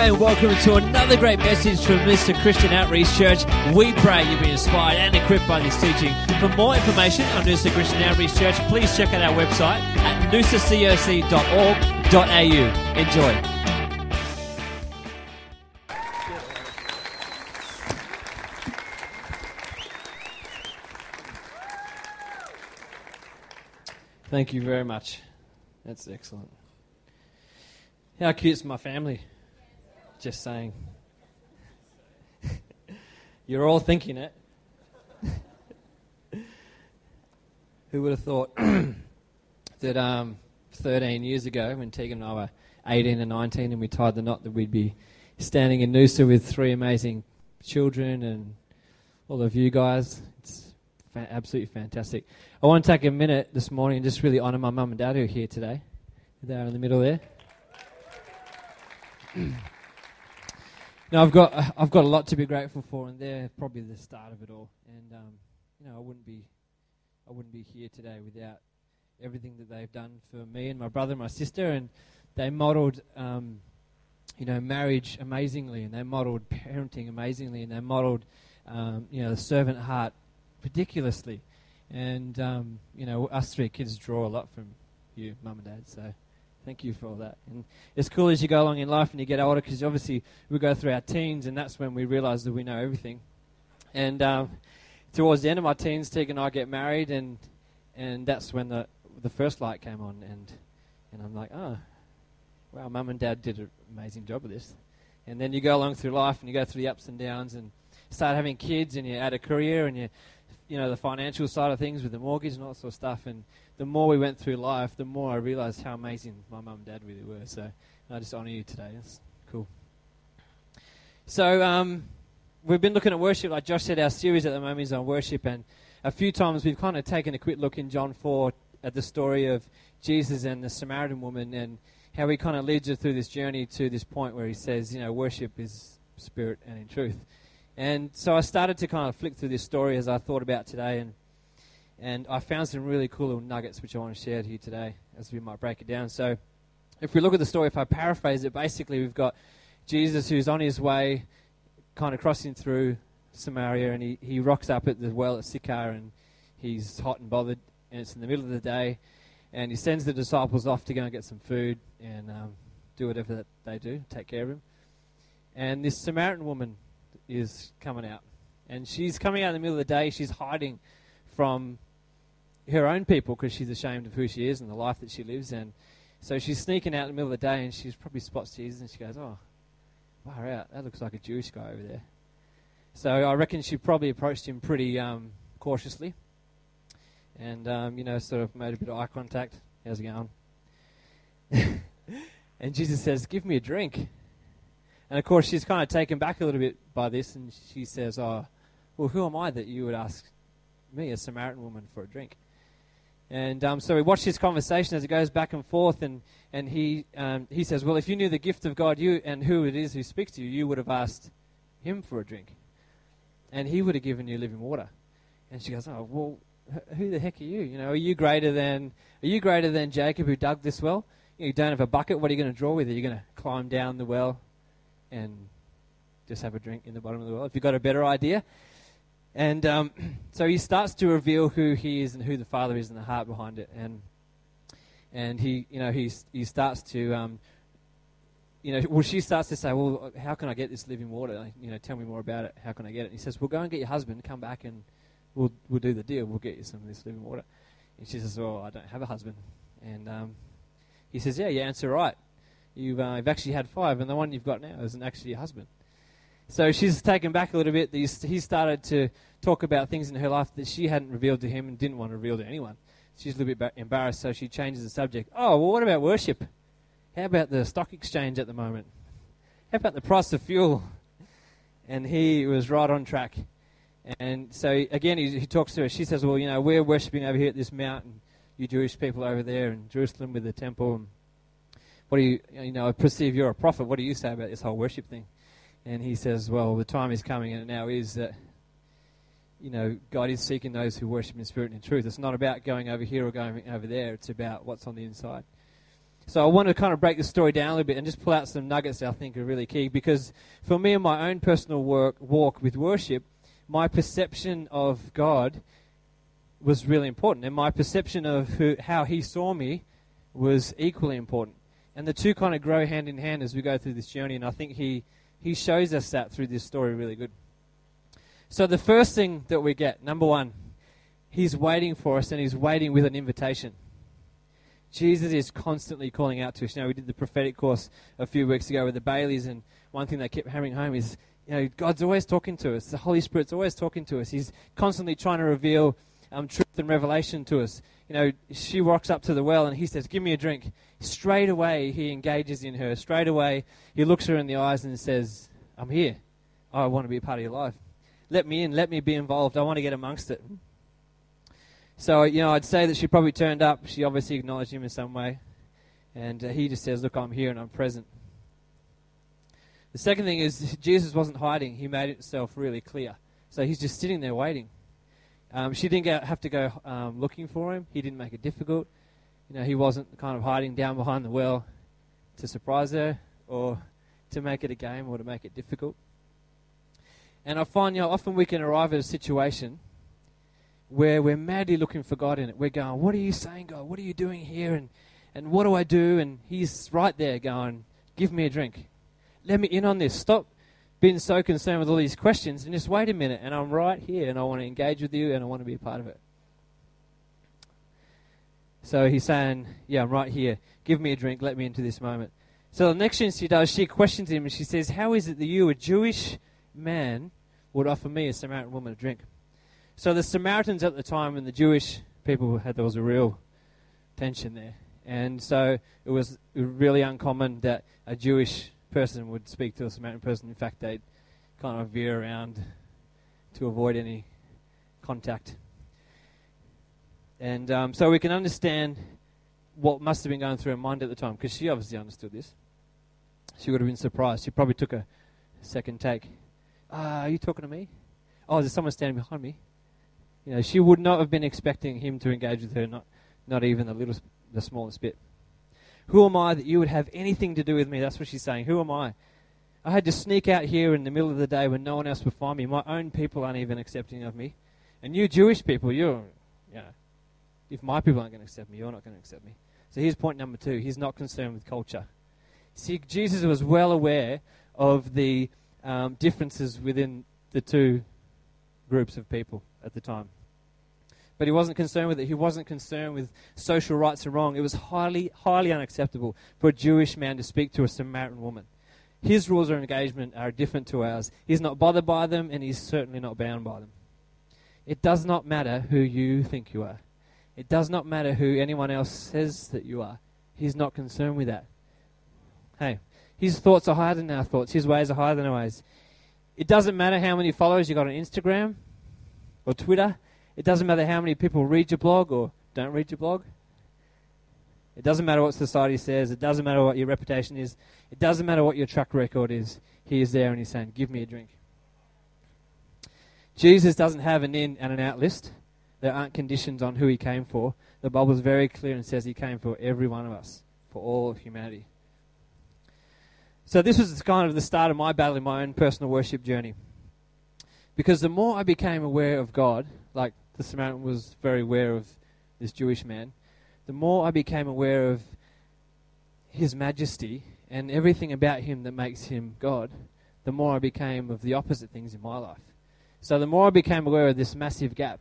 And welcome to another great message from Mr. Christian Outreach Church. We pray you've been inspired and equipped by this teaching. For more information on Mr. Christian Outreach Church, please check out our website at noosacoc.org.au. Enjoy. Thank you very much. That's excellent. How cute is my family? Just saying. You're all thinking it. Who would have thought that um, 13 years ago, when Tegan and I were 18 and 19 and we tied the knot, that we'd be standing in Noosa with three amazing children and all of you guys. It's fa- absolutely fantastic. I want to take a minute this morning and just really honour my mum and dad who are here today. They're in the middle there. now I've got I've got a lot to be grateful for, and they're probably the start of it all. And um, you know, I wouldn't be I wouldn't be here today without everything that they've done for me and my brother and my sister, and they modelled. Um, you know, marriage amazingly, and they modelled parenting amazingly, and they modelled, um, you know, the servant heart ridiculously. And, um, you know, us three kids draw a lot from you, mum and dad. So thank you for all that. And it's cool as you go along in life and you get older because obviously we go through our teens and that's when we realize that we know everything. And um, towards the end of my teens, Tegan and I get married and and that's when the the first light came on and and I'm like, oh, wow, mum and dad did an amazing job of this. And then you go along through life and you go through the ups and downs and start having kids and you add a career and you you know the financial side of things with the mortgage and all that sort of stuff. And the more we went through life, the more I realised how amazing my mum and dad really were. So I just honour you today. That's cool. So um, we've been looking at worship, like Josh said. Our series at the moment is on worship, and a few times we've kind of taken a quick look in John four at the story of Jesus and the Samaritan woman, and how he kind of leads her through this journey to this point where he says, you know, worship is spirit and in truth. And so I started to kind of flick through this story as I thought about today, and and I found some really cool little nuggets which I want to share with you today as we might break it down. So, if we look at the story, if I paraphrase it, basically we've got Jesus who's on his way, kind of crossing through Samaria, and he, he rocks up at the well at Sychar, and he's hot and bothered, and it's in the middle of the day, and he sends the disciples off to go and get some food and um, do whatever that they do, take care of him. And this Samaritan woman is coming out. And she's coming out in the middle of the day. She's hiding from her own people because she's ashamed of who she is and the life that she lives. And so she's sneaking out in the middle of the day and she probably spots Jesus and she goes, Oh, far out. That looks like a Jewish guy over there. So I reckon she probably approached him pretty um, cautiously and, um, you know, sort of made a bit of eye contact. How's it going? and Jesus says, Give me a drink. And of course, she's kind of taken back a little bit by this, and she says, "Oh, well, who am I that you would ask me, a Samaritan woman, for a drink?" And um, so we watch this conversation as it goes back and forth, and and he um, he says, "Well, if you knew the gift of God, you and who it is who speaks to you, you would have asked him for a drink, and he would have given you living water." And she goes, "Oh, well, who the heck are you? You know, are you greater than are you greater than Jacob who dug this well? You don't have a bucket. What are you going to draw with? Are you going to climb down the well and just have a drink in the bottom of the well. If you've got a better idea. And um, so he starts to reveal who he is and who the Father is and the heart behind it. And and he, you know, he he starts to, um, you know, well, she starts to say, well, how can I get this living water? You know, tell me more about it. How can I get it? And he says, well, go and get your husband, come back, and we'll we'll do the deal. We'll get you some of this living water. And she says, well, I don't have a husband. And um, he says, yeah, you answer right you've, uh, you've actually had five, and the one you've got now isn't actually your husband. So she's taken back a little bit. He started to talk about things in her life that she hadn't revealed to him and didn't want to reveal to anyone. She's a little bit embarrassed, so she changes the subject. Oh, well, what about worship? How about the stock exchange at the moment? How about the price of fuel? And he was right on track. And so, again, he, he talks to her. She says, Well, you know, we're worshipping over here at this mountain, you Jewish people over there in Jerusalem with the temple. And what do you, you know, I perceive you're a prophet. What do you say about this whole worship thing? And he says, well, the time is coming, and it now is that, you know, God is seeking those who worship in spirit and in truth. It's not about going over here or going over there. It's about what's on the inside. So I want to kind of break the story down a little bit and just pull out some nuggets that I think are really key because for me in my own personal work, walk with worship, my perception of God was really important, and my perception of who, how He saw me was equally important. And the two kind of grow hand in hand as we go through this journey, and I think He He shows us that through this story really good. So the first thing that we get, number one, He's waiting for us, and He's waiting with an invitation. Jesus is constantly calling out to us. You know, we did the prophetic course a few weeks ago with the Baileys, and one thing they kept hammering home is, you know, God's always talking to us. The Holy Spirit's always talking to us. He's constantly trying to reveal um, truth and revelation to us. You know, she walks up to the well and he says, Give me a drink. Straight away, he engages in her. Straight away, he looks her in the eyes and says, I'm here. I want to be a part of your life. Let me in. Let me be involved. I want to get amongst it. So, you know, I'd say that she probably turned up. She obviously acknowledged him in some way. And uh, he just says, Look, I'm here and I'm present. The second thing is, Jesus wasn't hiding. He made himself really clear. So he's just sitting there waiting. Um, she didn't get, have to go um, looking for him. He didn't make it difficult. You know, he wasn't kind of hiding down behind the well to surprise her or to make it a game or to make it difficult. And I find, you know, often we can arrive at a situation where we're madly looking for God in it. We're going, What are you saying, God? What are you doing here? And, and what do I do? And He's right there going, Give me a drink. Let me in on this. Stop being so concerned with all these questions and just wait a minute. And I'm right here and I want to engage with you and I want to be a part of it. So he's saying, Yeah, I'm right here. Give me a drink. Let me into this moment. So the next thing she does, she questions him and she says, How is it that you, a Jewish man, would offer me, a Samaritan woman, a drink? So the Samaritans at the time and the Jewish people had there was a real tension there, and so it was really uncommon that a Jewish person would speak to a Samaritan person. In fact, they'd kind of veer around to avoid any contact. And um, so we can understand what must have been going through her mind at the time, because she obviously understood this. She would have been surprised. She probably took a second take. Uh, are you talking to me? Oh, is there someone standing behind me? You know, she would not have been expecting him to engage with her, not, not even the little, the smallest bit. Who am I that you would have anything to do with me? That's what she's saying. Who am I? I had to sneak out here in the middle of the day when no one else would find me. My own people aren't even accepting of me. And you Jewish people, you're, you know, if my people aren't going to accept me, you're not going to accept me. So here's point number two. He's not concerned with culture. See, Jesus was well aware of the um, differences within the two groups of people at the time. But he wasn't concerned with it. He wasn't concerned with social rights and wrong. It was highly, highly unacceptable for a Jewish man to speak to a Samaritan woman. His rules of engagement are different to ours. He's not bothered by them, and he's certainly not bound by them. It does not matter who you think you are. It does not matter who anyone else says that you are. He's not concerned with that. Hey, his thoughts are higher than our thoughts. His ways are higher than our ways. It doesn't matter how many followers you got on Instagram or Twitter. It doesn't matter how many people read your blog or don't read your blog. It doesn't matter what society says. It doesn't matter what your reputation is. It doesn't matter what your track record is. He is there and he's saying, Give me a drink. Jesus doesn't have an in and an out list. There aren't conditions on who he came for. The Bible is very clear and says he came for every one of us, for all of humanity. So, this was kind of the start of my battle in my own personal worship journey. Because the more I became aware of God, like the Samaritan was very aware of this Jewish man, the more I became aware of his majesty and everything about him that makes him God, the more I became of the opposite things in my life. So the more I became aware of this massive gap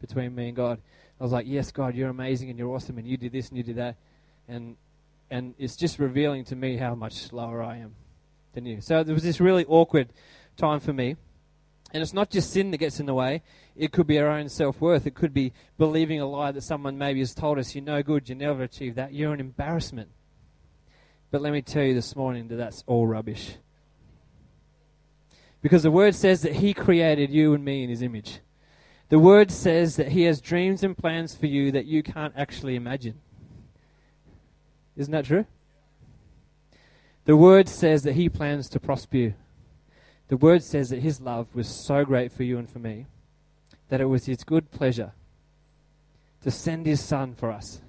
between me and God, I was like, yes, God, you're amazing and you're awesome and you did this and you did that. And, and it's just revealing to me how much slower I am than you. So there was this really awkward time for me. And it's not just sin that gets in the way. It could be our own self worth. It could be believing a lie that someone maybe has told us, you're no good, you never achieve that, you're an embarrassment. But let me tell you this morning that that's all rubbish. Because the word says that He created you and me in His image. The word says that He has dreams and plans for you that you can't actually imagine. Isn't that true? The word says that He plans to prosper you. The word says that His love was so great for you and for me that it was His good pleasure to send His Son for us,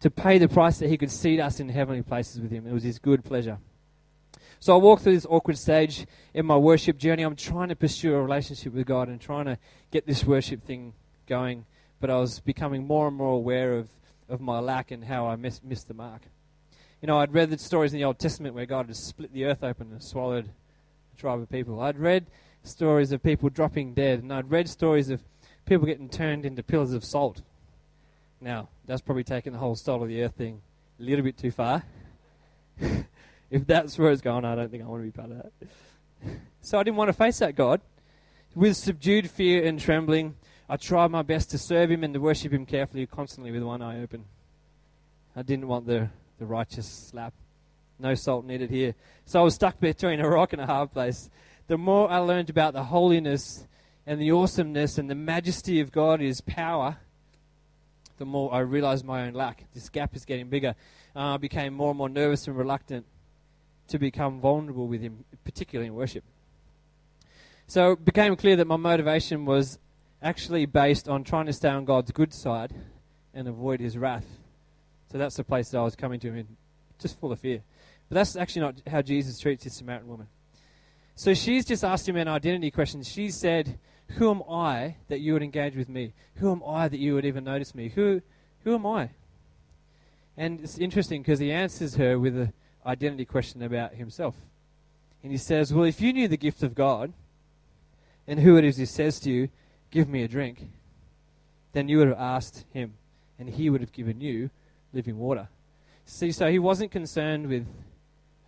to pay the price that he could seat us in heavenly places with him. It was his good pleasure. So I walk through this awkward stage in my worship journey. I'm trying to pursue a relationship with God and trying to get this worship thing going, but I was becoming more and more aware of, of my lack and how I miss, missed the mark. You know, I'd read the stories in the Old Testament where God had split the earth open and swallowed a tribe of people. I'd read stories of people dropping dead, and I'd read stories of people getting turned into pillars of salt. Now, that's probably taking the whole salt of the earth thing a little bit too far. if that's where it's going, I don't think I want to be part of that. So I didn't want to face that God. With subdued fear and trembling, I tried my best to serve Him and to worship Him carefully, constantly with one eye open. I didn't want the, the righteous slap. No salt needed here. So I was stuck between a rock and a hard place. The more I learned about the holiness and the awesomeness and the majesty of God, His power, the more I realized my own lack. This gap is getting bigger. Uh, I became more and more nervous and reluctant to become vulnerable with Him, particularly in worship. So it became clear that my motivation was actually based on trying to stay on God's good side and avoid His wrath. So that's the place that I was coming to Him in, just full of fear. But that's actually not how Jesus treats this Samaritan woman. So she's just asked him an identity question. She said, who am I that you would engage with me? Who am I that you would even notice me? Who, who am I? And it's interesting because he answers her with an identity question about himself. And he says, Well, if you knew the gift of God and who it is who says to you, Give me a drink, then you would have asked him, and he would have given you living water. See, so he wasn't concerned with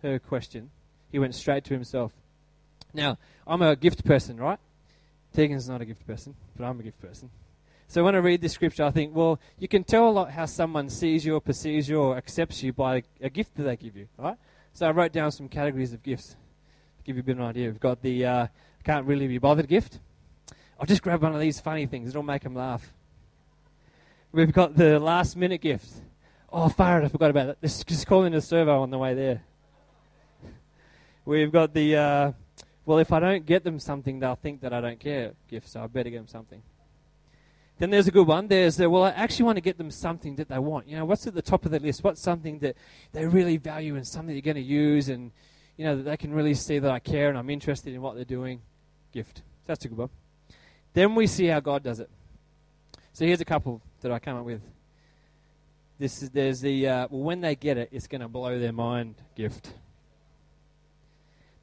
her question, he went straight to himself. Now, I'm a gift person, right? Tegan's not a gift person, but I'm a gift person. So when I read this scripture, I think, well, you can tell a lot how someone sees you or perceives you or accepts you by a gift that they give you, right? So I wrote down some categories of gifts to give you a bit of an idea. We've got the uh, can't really be bothered gift. I'll just grab one of these funny things, it'll make them laugh. We've got the last minute gift. Oh, fire it, I forgot about that. Just call in a servo on the way there. We've got the uh, well, if I don't get them something, they'll think that I don't care gift, so I better get them something. Then there's a good one. There's the, well, I actually want to get them something that they want. You know, what's at the top of the list? What's something that they really value and something they're going to use and, you know, that they can really see that I care and I'm interested in what they're doing? Gift. That's a good one. Then we see how God does it. So here's a couple that I come up with. This is, there's the, uh, well, when they get it, it's going to blow their mind gift.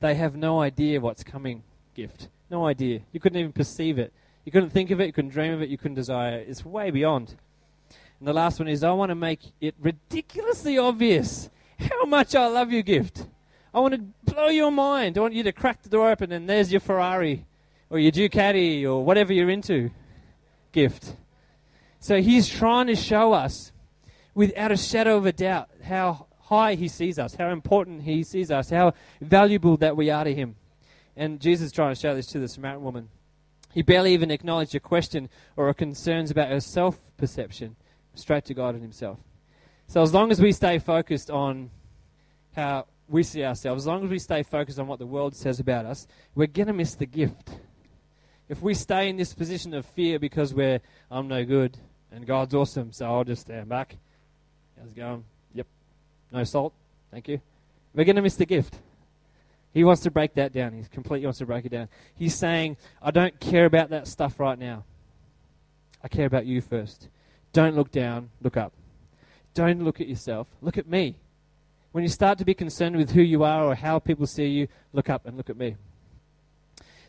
They have no idea what's coming gift. No idea. You couldn't even perceive it. You couldn't think of it, you couldn't dream of it, you couldn't desire it. It's way beyond. And the last one is I want to make it ridiculously obvious how much I love you gift. I want to blow your mind. I want you to crack the door open and there's your Ferrari or your Ducati or whatever you're into gift. So he's trying to show us without a shadow of a doubt how high he sees us, how important he sees us, how valuable that we are to him. And Jesus is trying to show this to the Samaritan woman. He barely even acknowledged a question or a concerns about her self perception, straight to God and himself. So as long as we stay focused on how we see ourselves, as long as we stay focused on what the world says about us, we're going to miss the gift. If we stay in this position of fear because we're, I'm no good and God's awesome, so I'll just stand back. How's it going? No salt. Thank you. We're going to miss the gift. He wants to break that down. He completely wants to break it down. He's saying, I don't care about that stuff right now. I care about you first. Don't look down, look up. Don't look at yourself. Look at me. When you start to be concerned with who you are or how people see you, look up and look at me.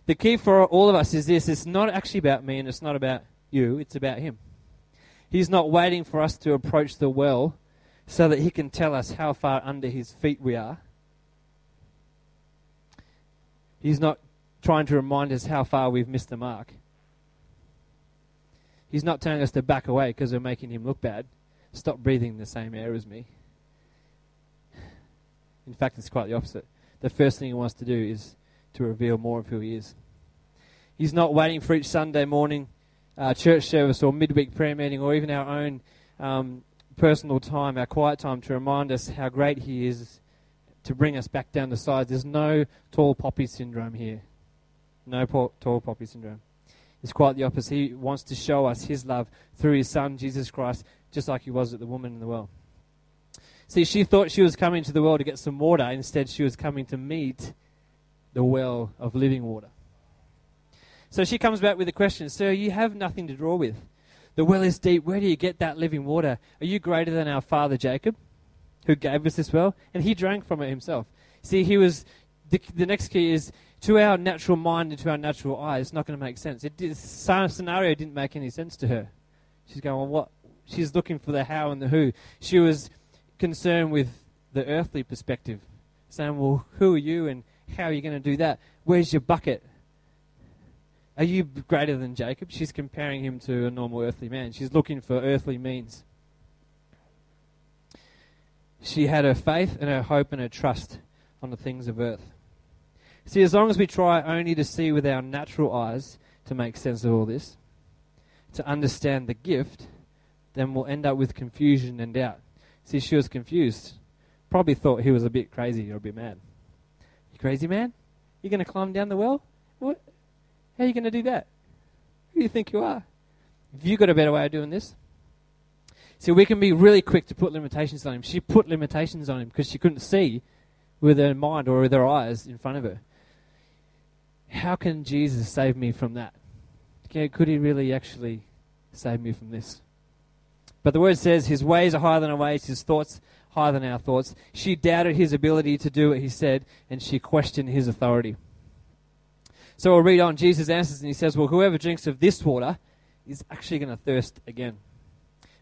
The key for all of us is this it's not actually about me and it's not about you, it's about Him. He's not waiting for us to approach the well so that he can tell us how far under his feet we are. He's not trying to remind us how far we've missed the mark. He's not telling us to back away because we're making him look bad. Stop breathing the same air as me. In fact, it's quite the opposite. The first thing he wants to do is to reveal more of who he is. He's not waiting for each Sunday morning uh, church service or midweek prayer meeting or even our own um, personal time, our quiet time, to remind us how great He is, to bring us back down to size. There's no tall poppy syndrome here. No po- tall poppy syndrome. It's quite the opposite. He wants to show us His love through His Son, Jesus Christ, just like He was at the woman in the well. See, she thought she was coming to the well to get some water. Instead, she was coming to meet the well of living water. So she comes back with a question Sir, you have nothing to draw with. The well is deep. Where do you get that living water? Are you greater than our father Jacob, who gave us this well? And he drank from it himself. See, he was. The, the next key is to our natural mind and to our natural eye, it's not going to make sense. It did, scenario didn't make any sense to her. She's going, well, what? She's looking for the how and the who. She was concerned with the earthly perspective, saying, well, who are you and how are you going to do that? Where's your bucket? Are you greater than Jacob? She's comparing him to a normal earthly man. She's looking for earthly means. She had her faith and her hope and her trust on the things of earth. See, as long as we try only to see with our natural eyes to make sense of all this, to understand the gift, then we'll end up with confusion and doubt. See, she was confused. Probably thought he was a bit crazy or a bit mad. You crazy man? You going to climb down the well? How are you going to do that? Who do you think you are? Have you got a better way of doing this? See, we can be really quick to put limitations on him. She put limitations on him because she couldn't see with her mind or with her eyes in front of her. How can Jesus save me from that? Could he really actually save me from this? But the word says his ways are higher than our ways, his thoughts higher than our thoughts. She doubted his ability to do what he said, and she questioned his authority. So we'll read on. Jesus answers and he says, Well, whoever drinks of this water is actually going to thirst again.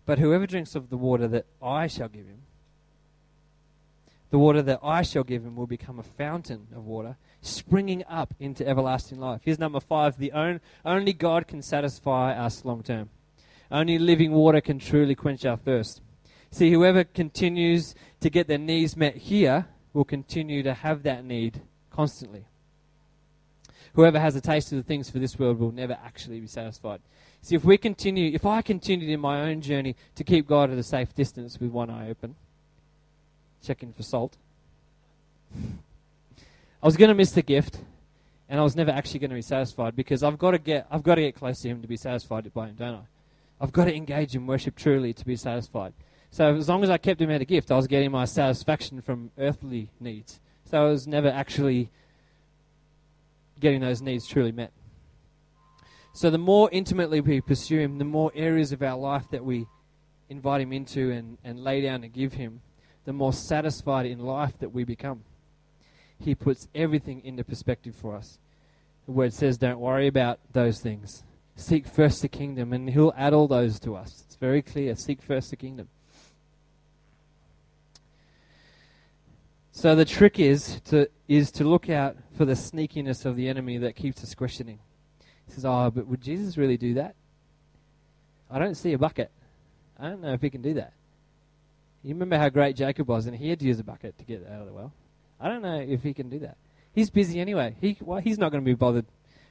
But whoever drinks of the water that I shall give him, the water that I shall give him will become a fountain of water springing up into everlasting life. Here's number five. The own, only God can satisfy us long term. Only living water can truly quench our thirst. See, whoever continues to get their needs met here will continue to have that need constantly. Whoever has a taste of the things for this world will never actually be satisfied. See, if we continue, if I continued in my own journey to keep God at a safe distance with one eye open, checking for salt, I was going to miss the gift, and I was never actually going to be satisfied because I've got to get I've got to get close to Him to be satisfied by Him, don't I? I've got to engage in worship truly to be satisfied. So as long as I kept Him at a gift, I was getting my satisfaction from earthly needs. So I was never actually getting those needs truly met. So the more intimately we pursue Him, the more areas of our life that we invite Him into and, and lay down and give Him, the more satisfied in life that we become. He puts everything into perspective for us. The word says, don't worry about those things. Seek first the kingdom, and He'll add all those to us. It's very clear. Seek first the kingdom. So the trick is to is to look out for the sneakiness of the enemy that keeps us questioning. He says, "Oh, but would Jesus really do that? I don't see a bucket. I don't know if he can do that. You remember how great Jacob was, and he had to use a bucket to get out of the well. I don't know if he can do that. He's busy anyway. He, well, he's not going to be bothered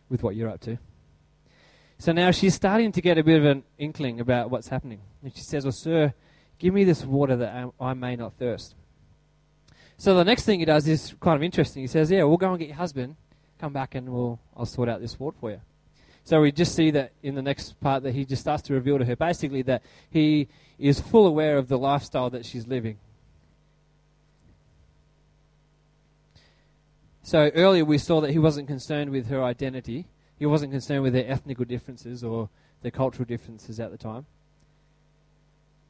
with what you're up to. So now she's starting to get a bit of an inkling about what's happening. And she says, Well, sir, give me this water that I, I may not thirst. So the next thing he does is kind of interesting. He says, Yeah, we'll go and get your husband. Come back and we'll, I'll sort out this ward for you. So we just see that in the next part that he just starts to reveal to her basically that he is full aware of the lifestyle that she's living. So earlier we saw that he wasn't concerned with her identity. He wasn't concerned with their ethnical differences or their cultural differences at the time.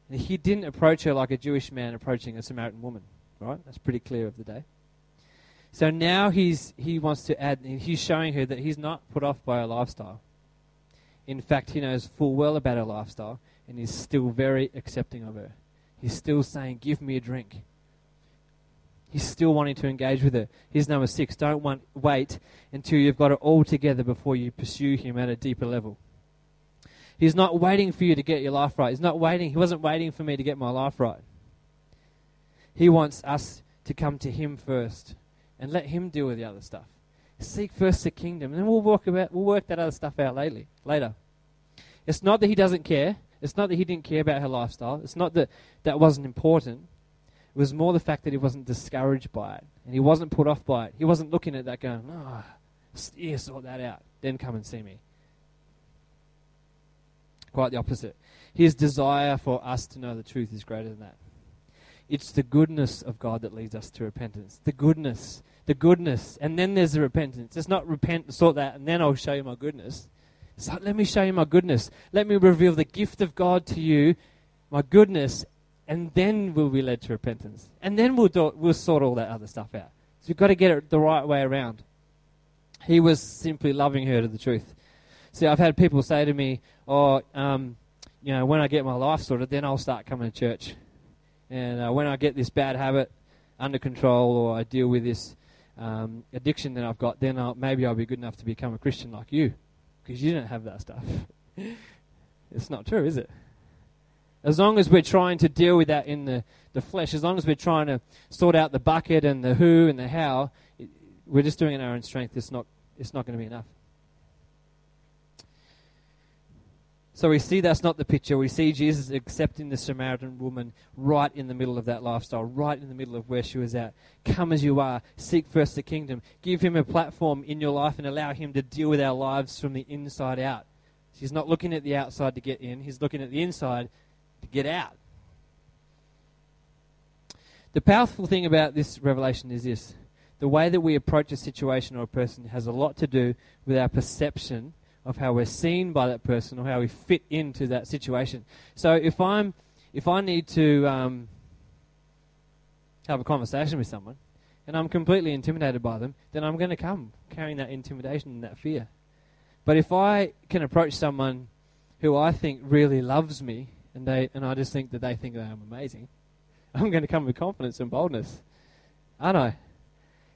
And he didn't approach her like a Jewish man approaching a Samaritan woman, right? That's pretty clear of the day. So now he's he wants to add he's showing her that he's not put off by her lifestyle. In fact, he knows full well about her lifestyle and he's still very accepting of her. He's still saying, "Give me a drink." He's still wanting to engage with her. Here's number six don't want, wait until you've got it all together before you pursue him at a deeper level. He's not waiting for you to get your life right. He's not waiting. He wasn't waiting for me to get my life right. He wants us to come to him first and let him deal with the other stuff. Seek first the kingdom, and then we'll work about we'll work that other stuff out lately, later. It's not that he doesn't care. It's not that he didn't care about her lifestyle. It's not that that wasn't important. It was more the fact that he wasn't discouraged by it. And he wasn't put off by it. He wasn't looking at that going, oh, yeah, sort that out. Then come and see me. Quite the opposite. His desire for us to know the truth is greater than that. It's the goodness of God that leads us to repentance. The goodness. The goodness. And then there's the repentance. It's not repent, sort that, and then I'll show you my goodness. It's like, let me show you my goodness. Let me reveal the gift of God to you, my goodness, and then we'll be led to repentance. And then we'll, do, we'll sort all that other stuff out. So you've got to get it the right way around. He was simply loving her to the truth. See, I've had people say to me, oh, um, you know, when I get my life sorted, then I'll start coming to church. And uh, when I get this bad habit under control or I deal with this um, addiction that I've got, then I'll, maybe I'll be good enough to become a Christian like you. Because you don't have that stuff. it's not true, is it? As long as we're trying to deal with that in the, the flesh, as long as we're trying to sort out the bucket and the who and the how, it, we're just doing it in our own strength. It's not, it's not going to be enough. So we see that's not the picture. We see Jesus accepting the Samaritan woman right in the middle of that lifestyle, right in the middle of where she was at. Come as you are, seek first the kingdom. Give him a platform in your life and allow him to deal with our lives from the inside out. He's not looking at the outside to get in, he's looking at the inside to get out. The powerful thing about this revelation is this the way that we approach a situation or a person has a lot to do with our perception of how we're seen by that person or how we fit into that situation. So if I'm, if I need to um, have a conversation with someone and I'm completely intimidated by them, then I'm going to come carrying that intimidation and that fear. But if I can approach someone who I think really loves me and they and I just think that they think that I'm amazing, I'm going to come with confidence and boldness, aren't I?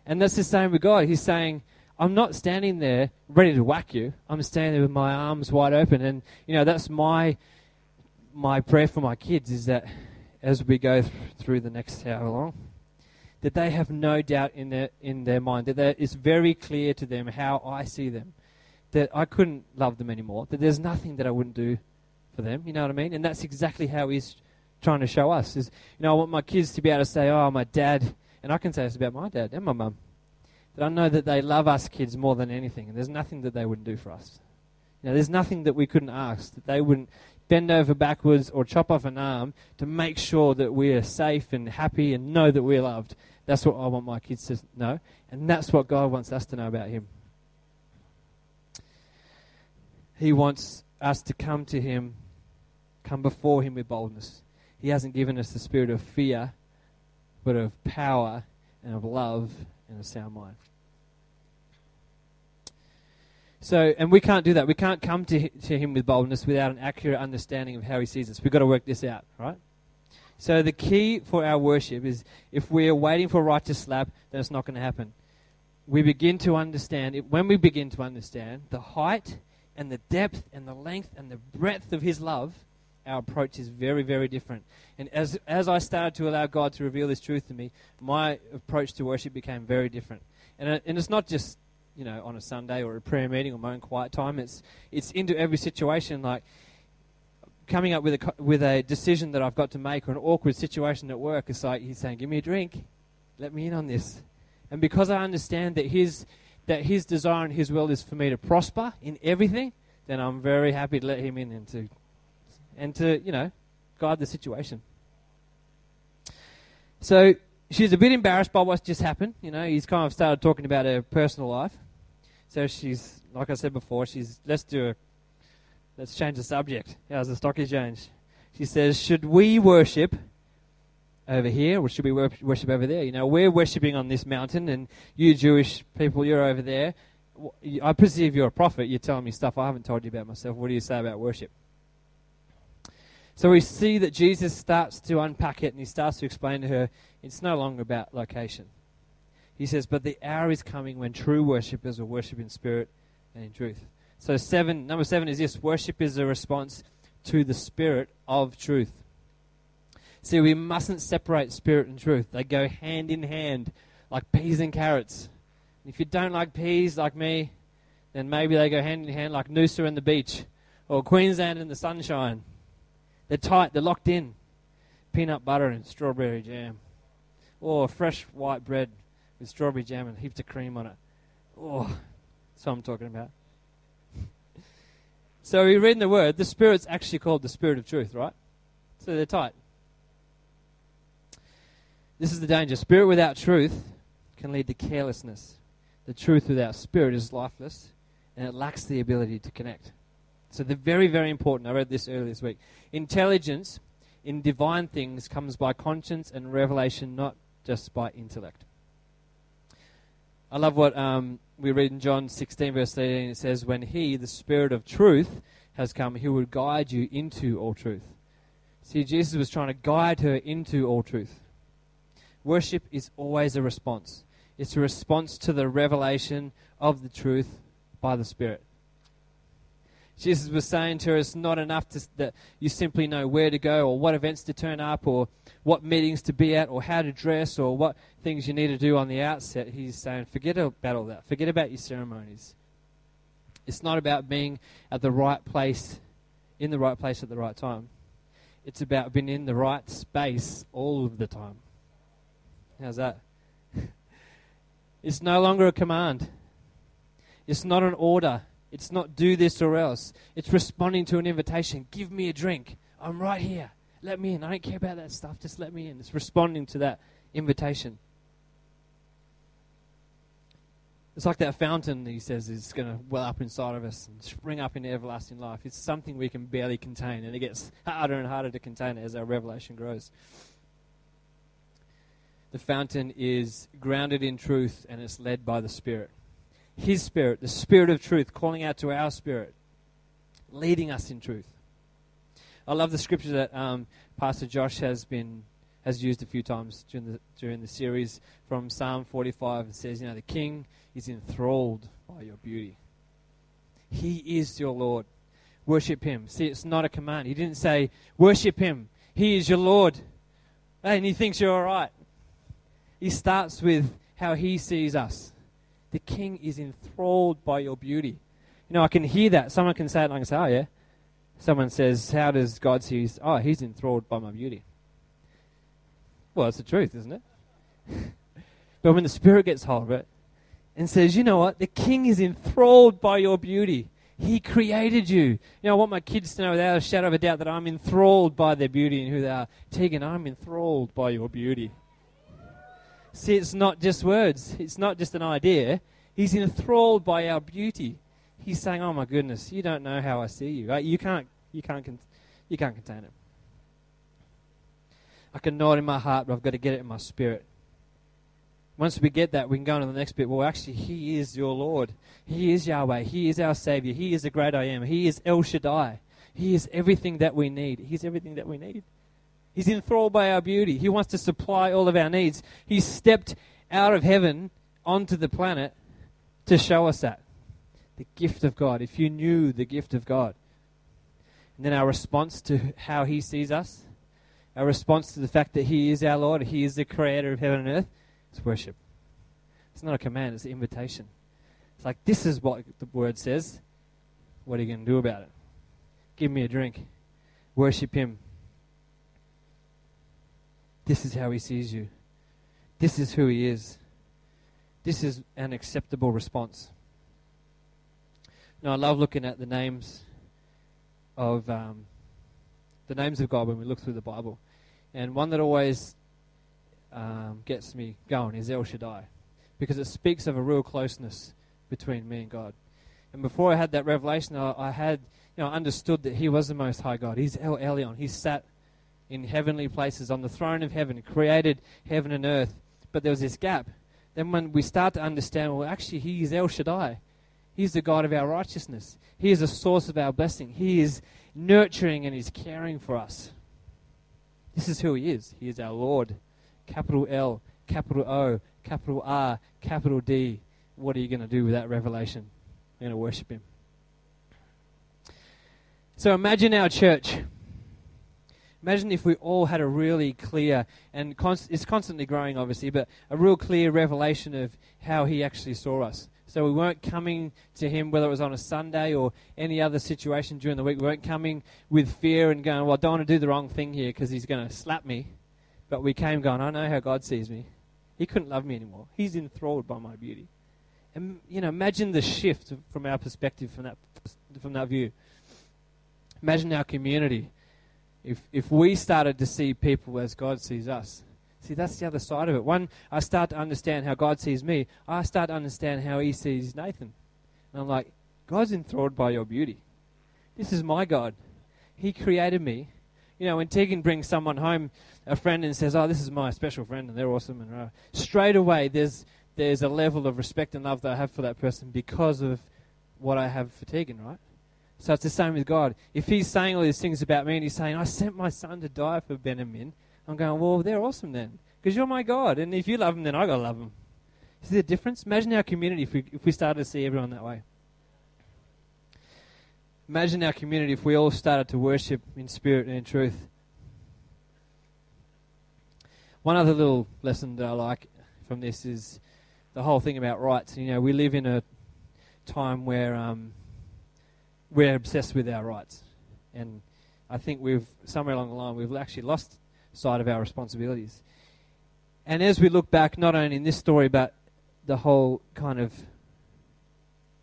And that's the same with God. He's saying, I'm not standing there ready to whack you. I'm standing there with my arms wide open, and you know that's my my prayer for my kids is that as we go th- through the next hour long, that they have no doubt in their in their mind that it's very clear to them how I see them, that I couldn't love them anymore, that there's nothing that I wouldn't do for them. You know what I mean? And that's exactly how He's trying to show us. Is you know I want my kids to be able to say, "Oh, my dad," and I can say this about my dad and my mum that I know that they love us kids more than anything, and there's nothing that they wouldn't do for us. You know, there's nothing that we couldn't ask, that they wouldn't bend over backwards or chop off an arm to make sure that we're safe and happy and know that we're loved. That's what I want my kids to know, and that's what God wants us to know about Him. He wants us to come to Him, come before Him with boldness. He hasn't given us the spirit of fear, but of power and of love and a sound mind. So, and we can't do that. We can't come to, to Him with boldness without an accurate understanding of how He sees us. We've got to work this out, right? So, the key for our worship is if we're waiting for a righteous slap, then it's not going to happen. We begin to understand, it, when we begin to understand the height and the depth and the length and the breadth of His love, our approach is very, very different. And as, as I started to allow God to reveal this truth to me, my approach to worship became very different. And, uh, and it's not just, you know, on a Sunday or a prayer meeting or my own quiet time. It's, it's into every situation, like coming up with a, with a decision that I've got to make or an awkward situation at work. It's like he's saying, give me a drink. Let me in on this. And because I understand that his, that his desire and his will is for me to prosper in everything, then I'm very happy to let him in and to and to, you know, guide the situation. So she's a bit embarrassed by what's just happened. You know, he's kind of started talking about her personal life. So she's, like I said before, she's, let's do a, let's change the subject. How's the stock exchange? She says, should we worship over here or should we worship over there? You know, we're worshipping on this mountain and you Jewish people, you're over there. I perceive you're a prophet. You're telling me stuff I haven't told you about myself. What do you say about worship? So we see that Jesus starts to unpack it and he starts to explain to her it's no longer about location. He says, But the hour is coming when true worshippers will worship in spirit and in truth. So seven number seven is this worship is a response to the spirit of truth. See, we mustn't separate spirit and truth. They go hand in hand like peas and carrots. If you don't like peas like me, then maybe they go hand in hand like Noosa and the beach or Queensland and the sunshine. They're tight, they're locked in. Peanut butter and strawberry jam. Or fresh white bread with strawberry jam and heaps of cream on it. Oh, that's what I'm talking about. so we read in the Word, the Spirit's actually called the Spirit of Truth, right? So they're tight. This is the danger. Spirit without truth can lead to carelessness. The truth without spirit is lifeless, and it lacks the ability to connect. So they're very, very important. I read this earlier this week. Intelligence in divine things comes by conscience and revelation, not just by intellect. I love what um, we read in John 16, verse 13. It says, When He, the Spirit of truth, has come, He will guide you into all truth. See, Jesus was trying to guide her into all truth. Worship is always a response, it's a response to the revelation of the truth by the Spirit. Jesus was saying to her, it's not enough to, that you simply know where to go or what events to turn up or what meetings to be at or how to dress or what things you need to do on the outset. He's saying, forget about all that. Forget about your ceremonies. It's not about being at the right place, in the right place at the right time. It's about being in the right space all of the time. How's that? it's no longer a command. It's not an order. It's not do this or else. It's responding to an invitation. Give me a drink. I'm right here. Let me in. I don't care about that stuff. Just let me in. It's responding to that invitation. It's like that fountain, he says, is going to well up inside of us and spring up into everlasting life. It's something we can barely contain, and it gets harder and harder to contain as our revelation grows. The fountain is grounded in truth and it's led by the Spirit. His Spirit, the Spirit of truth, calling out to our spirit, leading us in truth. I love the scripture that um, Pastor Josh has been has used a few times during the during the series from Psalm 45. It says, "You know, the King is enthralled by your beauty. He is your Lord. Worship Him." See, it's not a command. He didn't say, "Worship Him. He is your Lord," and He thinks you're all right. He starts with how He sees us. The king is enthralled by your beauty. You know, I can hear that. Someone can say it, and I can say, oh, yeah. Someone says, how does God see? Oh, he's enthralled by my beauty. Well, it's the truth, isn't it? but when the Spirit gets hold of it and says, you know what? The king is enthralled by your beauty. He created you. You know, I want my kids to know without a shadow of a doubt that I'm enthralled by their beauty and who they are. Tegan, I'm enthralled by your beauty. See, it's not just words, it's not just an idea. He's enthralled by our beauty. He's saying, "Oh my goodness, you don't know how I see you. Right? You can't, you can't, con- you can't contain it. I can know it in my heart, but I've got to get it in my spirit. Once we get that, we can go on to the next bit. Well, actually, He is your Lord. He is Yahweh. He is our Savior. He is the great I am. He is El Shaddai. He is everything that we need. He's everything that we need. He's enthralled by our beauty. He wants to supply all of our needs. He stepped out of heaven onto the planet to show us that. The gift of God. If you knew the gift of God. And then our response to how He sees us, our response to the fact that He is our Lord, He is the creator of heaven and earth, is worship. It's not a command, it's an invitation. It's like, this is what the word says. What are you going to do about it? Give me a drink. Worship Him. This is how he sees you. This is who he is. This is an acceptable response. Now, I love looking at the names of um, the names of God when we look through the Bible, and one that always um, gets me going is El Shaddai, because it speaks of a real closeness between me and God. And before I had that revelation, I, I had you know understood that He was the Most High God. He's El Elyon. He sat in heavenly places on the throne of heaven, created heaven and earth. But there was this gap. Then when we start to understand, well, actually, He is El Shaddai. He's the God of our righteousness. He is the source of our blessing. He is nurturing and He's caring for us. This is who He is. He is our Lord. Capital L, capital O, capital R, capital D. What are you going to do with that revelation? You're going to worship Him. So imagine our church. Imagine if we all had a really clear, and const- it's constantly growing, obviously, but a real clear revelation of how He actually saw us. So we weren't coming to Him, whether it was on a Sunday or any other situation during the week, we weren't coming with fear and going, Well, I don't want to do the wrong thing here because He's going to slap me. But we came going, I know how God sees me. He couldn't love me anymore. He's enthralled by my beauty. And, you know, imagine the shift from our perspective from that, from that view. Imagine our community if, if we started to see people as God sees us, See, that's the other side of it. One, I start to understand how God sees me. I start to understand how He sees Nathan. And I'm like, God's enthralled by your beauty. This is my God. He created me. You know, when Tegan brings someone home, a friend, and says, "Oh, this is my special friend, and they're awesome," and uh, straight away there's there's a level of respect and love that I have for that person because of what I have for Tegan, right? So it's the same with God. If He's saying all these things about me, and He's saying, "I sent my son to die for Benjamin," I'm going, "Well, they're awesome then, because you're my God, and if you love them, then I gotta love them." See the difference? Imagine our community if we if we started to see everyone that way. Imagine our community if we all started to worship in spirit and in truth. One other little lesson that I like from this is the whole thing about rights. You know, we live in a time where um, we're obsessed with our rights, and I think we've somewhere along the line we've actually lost sight of our responsibilities. And as we look back, not only in this story but the whole kind of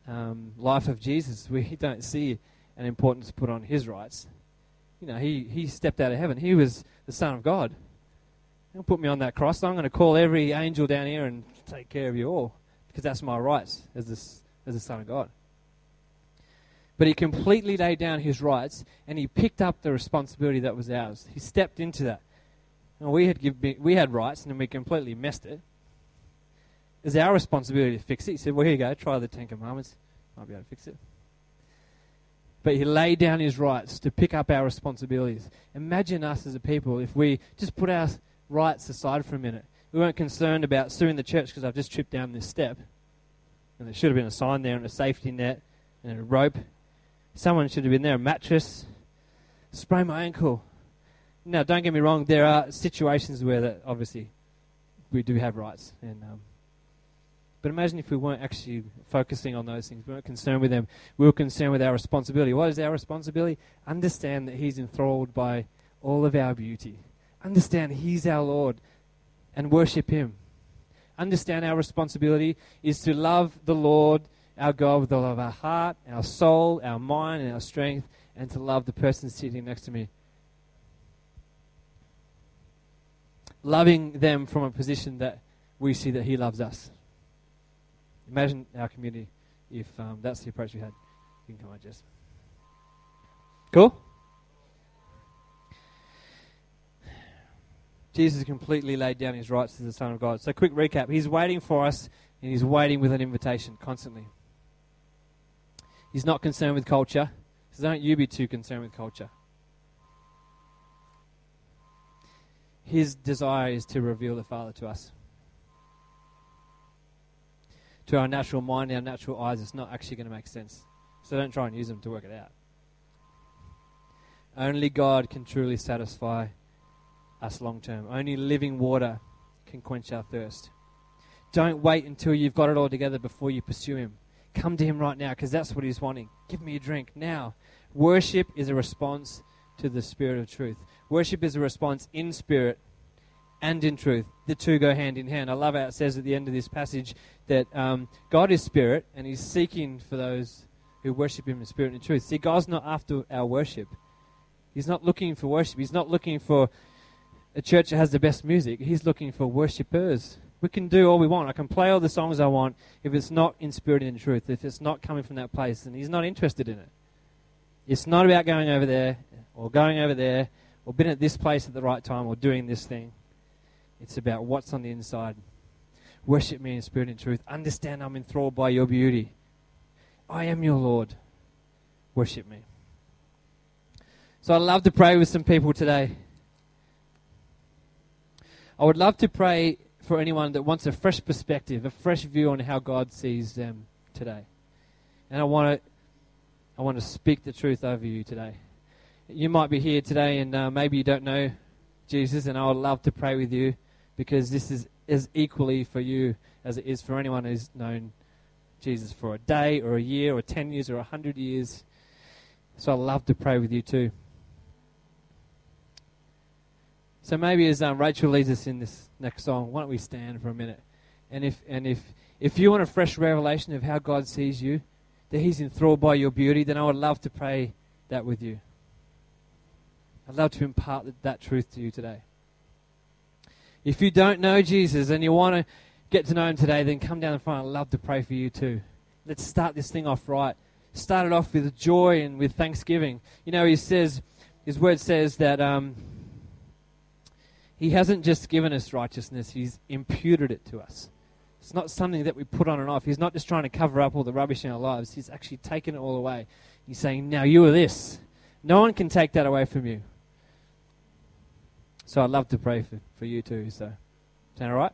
um, life of Jesus, we don't see an importance put on his rights. You know, he, he stepped out of heaven. He was the Son of God. Don't put me on that cross. I'm going to call every angel down here and take care of you all because that's my rights as, this, as the Son of God. But he completely laid down his rights and he picked up the responsibility that was ours. He stepped into that. And we had, we had rights and then we completely messed it. It's our responsibility to fix it. He said, Well, here you go, try the Ten Commandments. Might be able to fix it but he laid down his rights to pick up our responsibilities. Imagine us as a people if we just put our rights aside for a minute. We weren't concerned about suing the church because I've just tripped down this step. And there should have been a sign there and a safety net and a rope. Someone should have been there, a mattress. Sprain my ankle. Now, don't get me wrong, there are situations where that obviously we do have rights. And um, but imagine if we weren't actually focusing on those things. We weren't concerned with them. We were concerned with our responsibility. What is our responsibility? Understand that He's enthralled by all of our beauty. Understand He's our Lord and worship Him. Understand our responsibility is to love the Lord, our God, with all of our heart, our soul, our mind, and our strength, and to love the person sitting next to me. Loving them from a position that we see that He loves us. Imagine our community if um, that's the approach we had. You can come on, Jess. Cool? Jesus completely laid down his rights as the Son of God. So, quick recap. He's waiting for us, and he's waiting with an invitation constantly. He's not concerned with culture. So, don't you be too concerned with culture. His desire is to reveal the Father to us to our natural mind, our natural eyes, it's not actually going to make sense. So don't try and use them to work it out. Only God can truly satisfy us long term. Only living water can quench our thirst. Don't wait until you've got it all together before you pursue Him. Come to Him right now because that's what He's wanting. Give me a drink now. Worship is a response to the Spirit of truth. Worship is a response in spirit and in truth. The two go hand in hand. I love how it says at the end of this passage that um, God is spirit and He's seeking for those who worship Him in spirit and truth. See, God's not after our worship. He's not looking for worship. He's not looking for a church that has the best music. He's looking for worshippers. We can do all we want. I can play all the songs I want. If it's not in spirit and in truth, if it's not coming from that place, then He's not interested in it. It's not about going over there or going over there or being at this place at the right time or doing this thing. It's about what's on the inside. Worship me in spirit and truth. Understand I'm enthralled by your beauty. I am your Lord. Worship me. So I'd love to pray with some people today. I would love to pray for anyone that wants a fresh perspective, a fresh view on how God sees them today. And I want to, I want to speak the truth over you today. You might be here today and uh, maybe you don't know Jesus, and I would love to pray with you because this is as equally for you as it is for anyone who's known Jesus for a day or a year or 10 years or a 100 years. So I'd love to pray with you too. So maybe as um, Rachel leads us in this next song, why don't we stand for a minute? And if and if if you want a fresh revelation of how God sees you, that He's enthralled by your beauty, then I would love to pray that with you. I'd love to impart that, truth to you today. If you don't know Jesus and you want to get to know him today, then come down the front. I'd love to pray for you too. Let's start this thing off right. Start it off with joy and with thanksgiving. You know, he says, his word says that um, he hasn't just given us righteousness, he's imputed it to us. It's not something that we put on and off. He's not just trying to cover up all the rubbish in our lives. He's actually taken it all away. He's saying, Now you are this. No one can take that away from you. So I'd love to pray for, for you too. So, is that all right?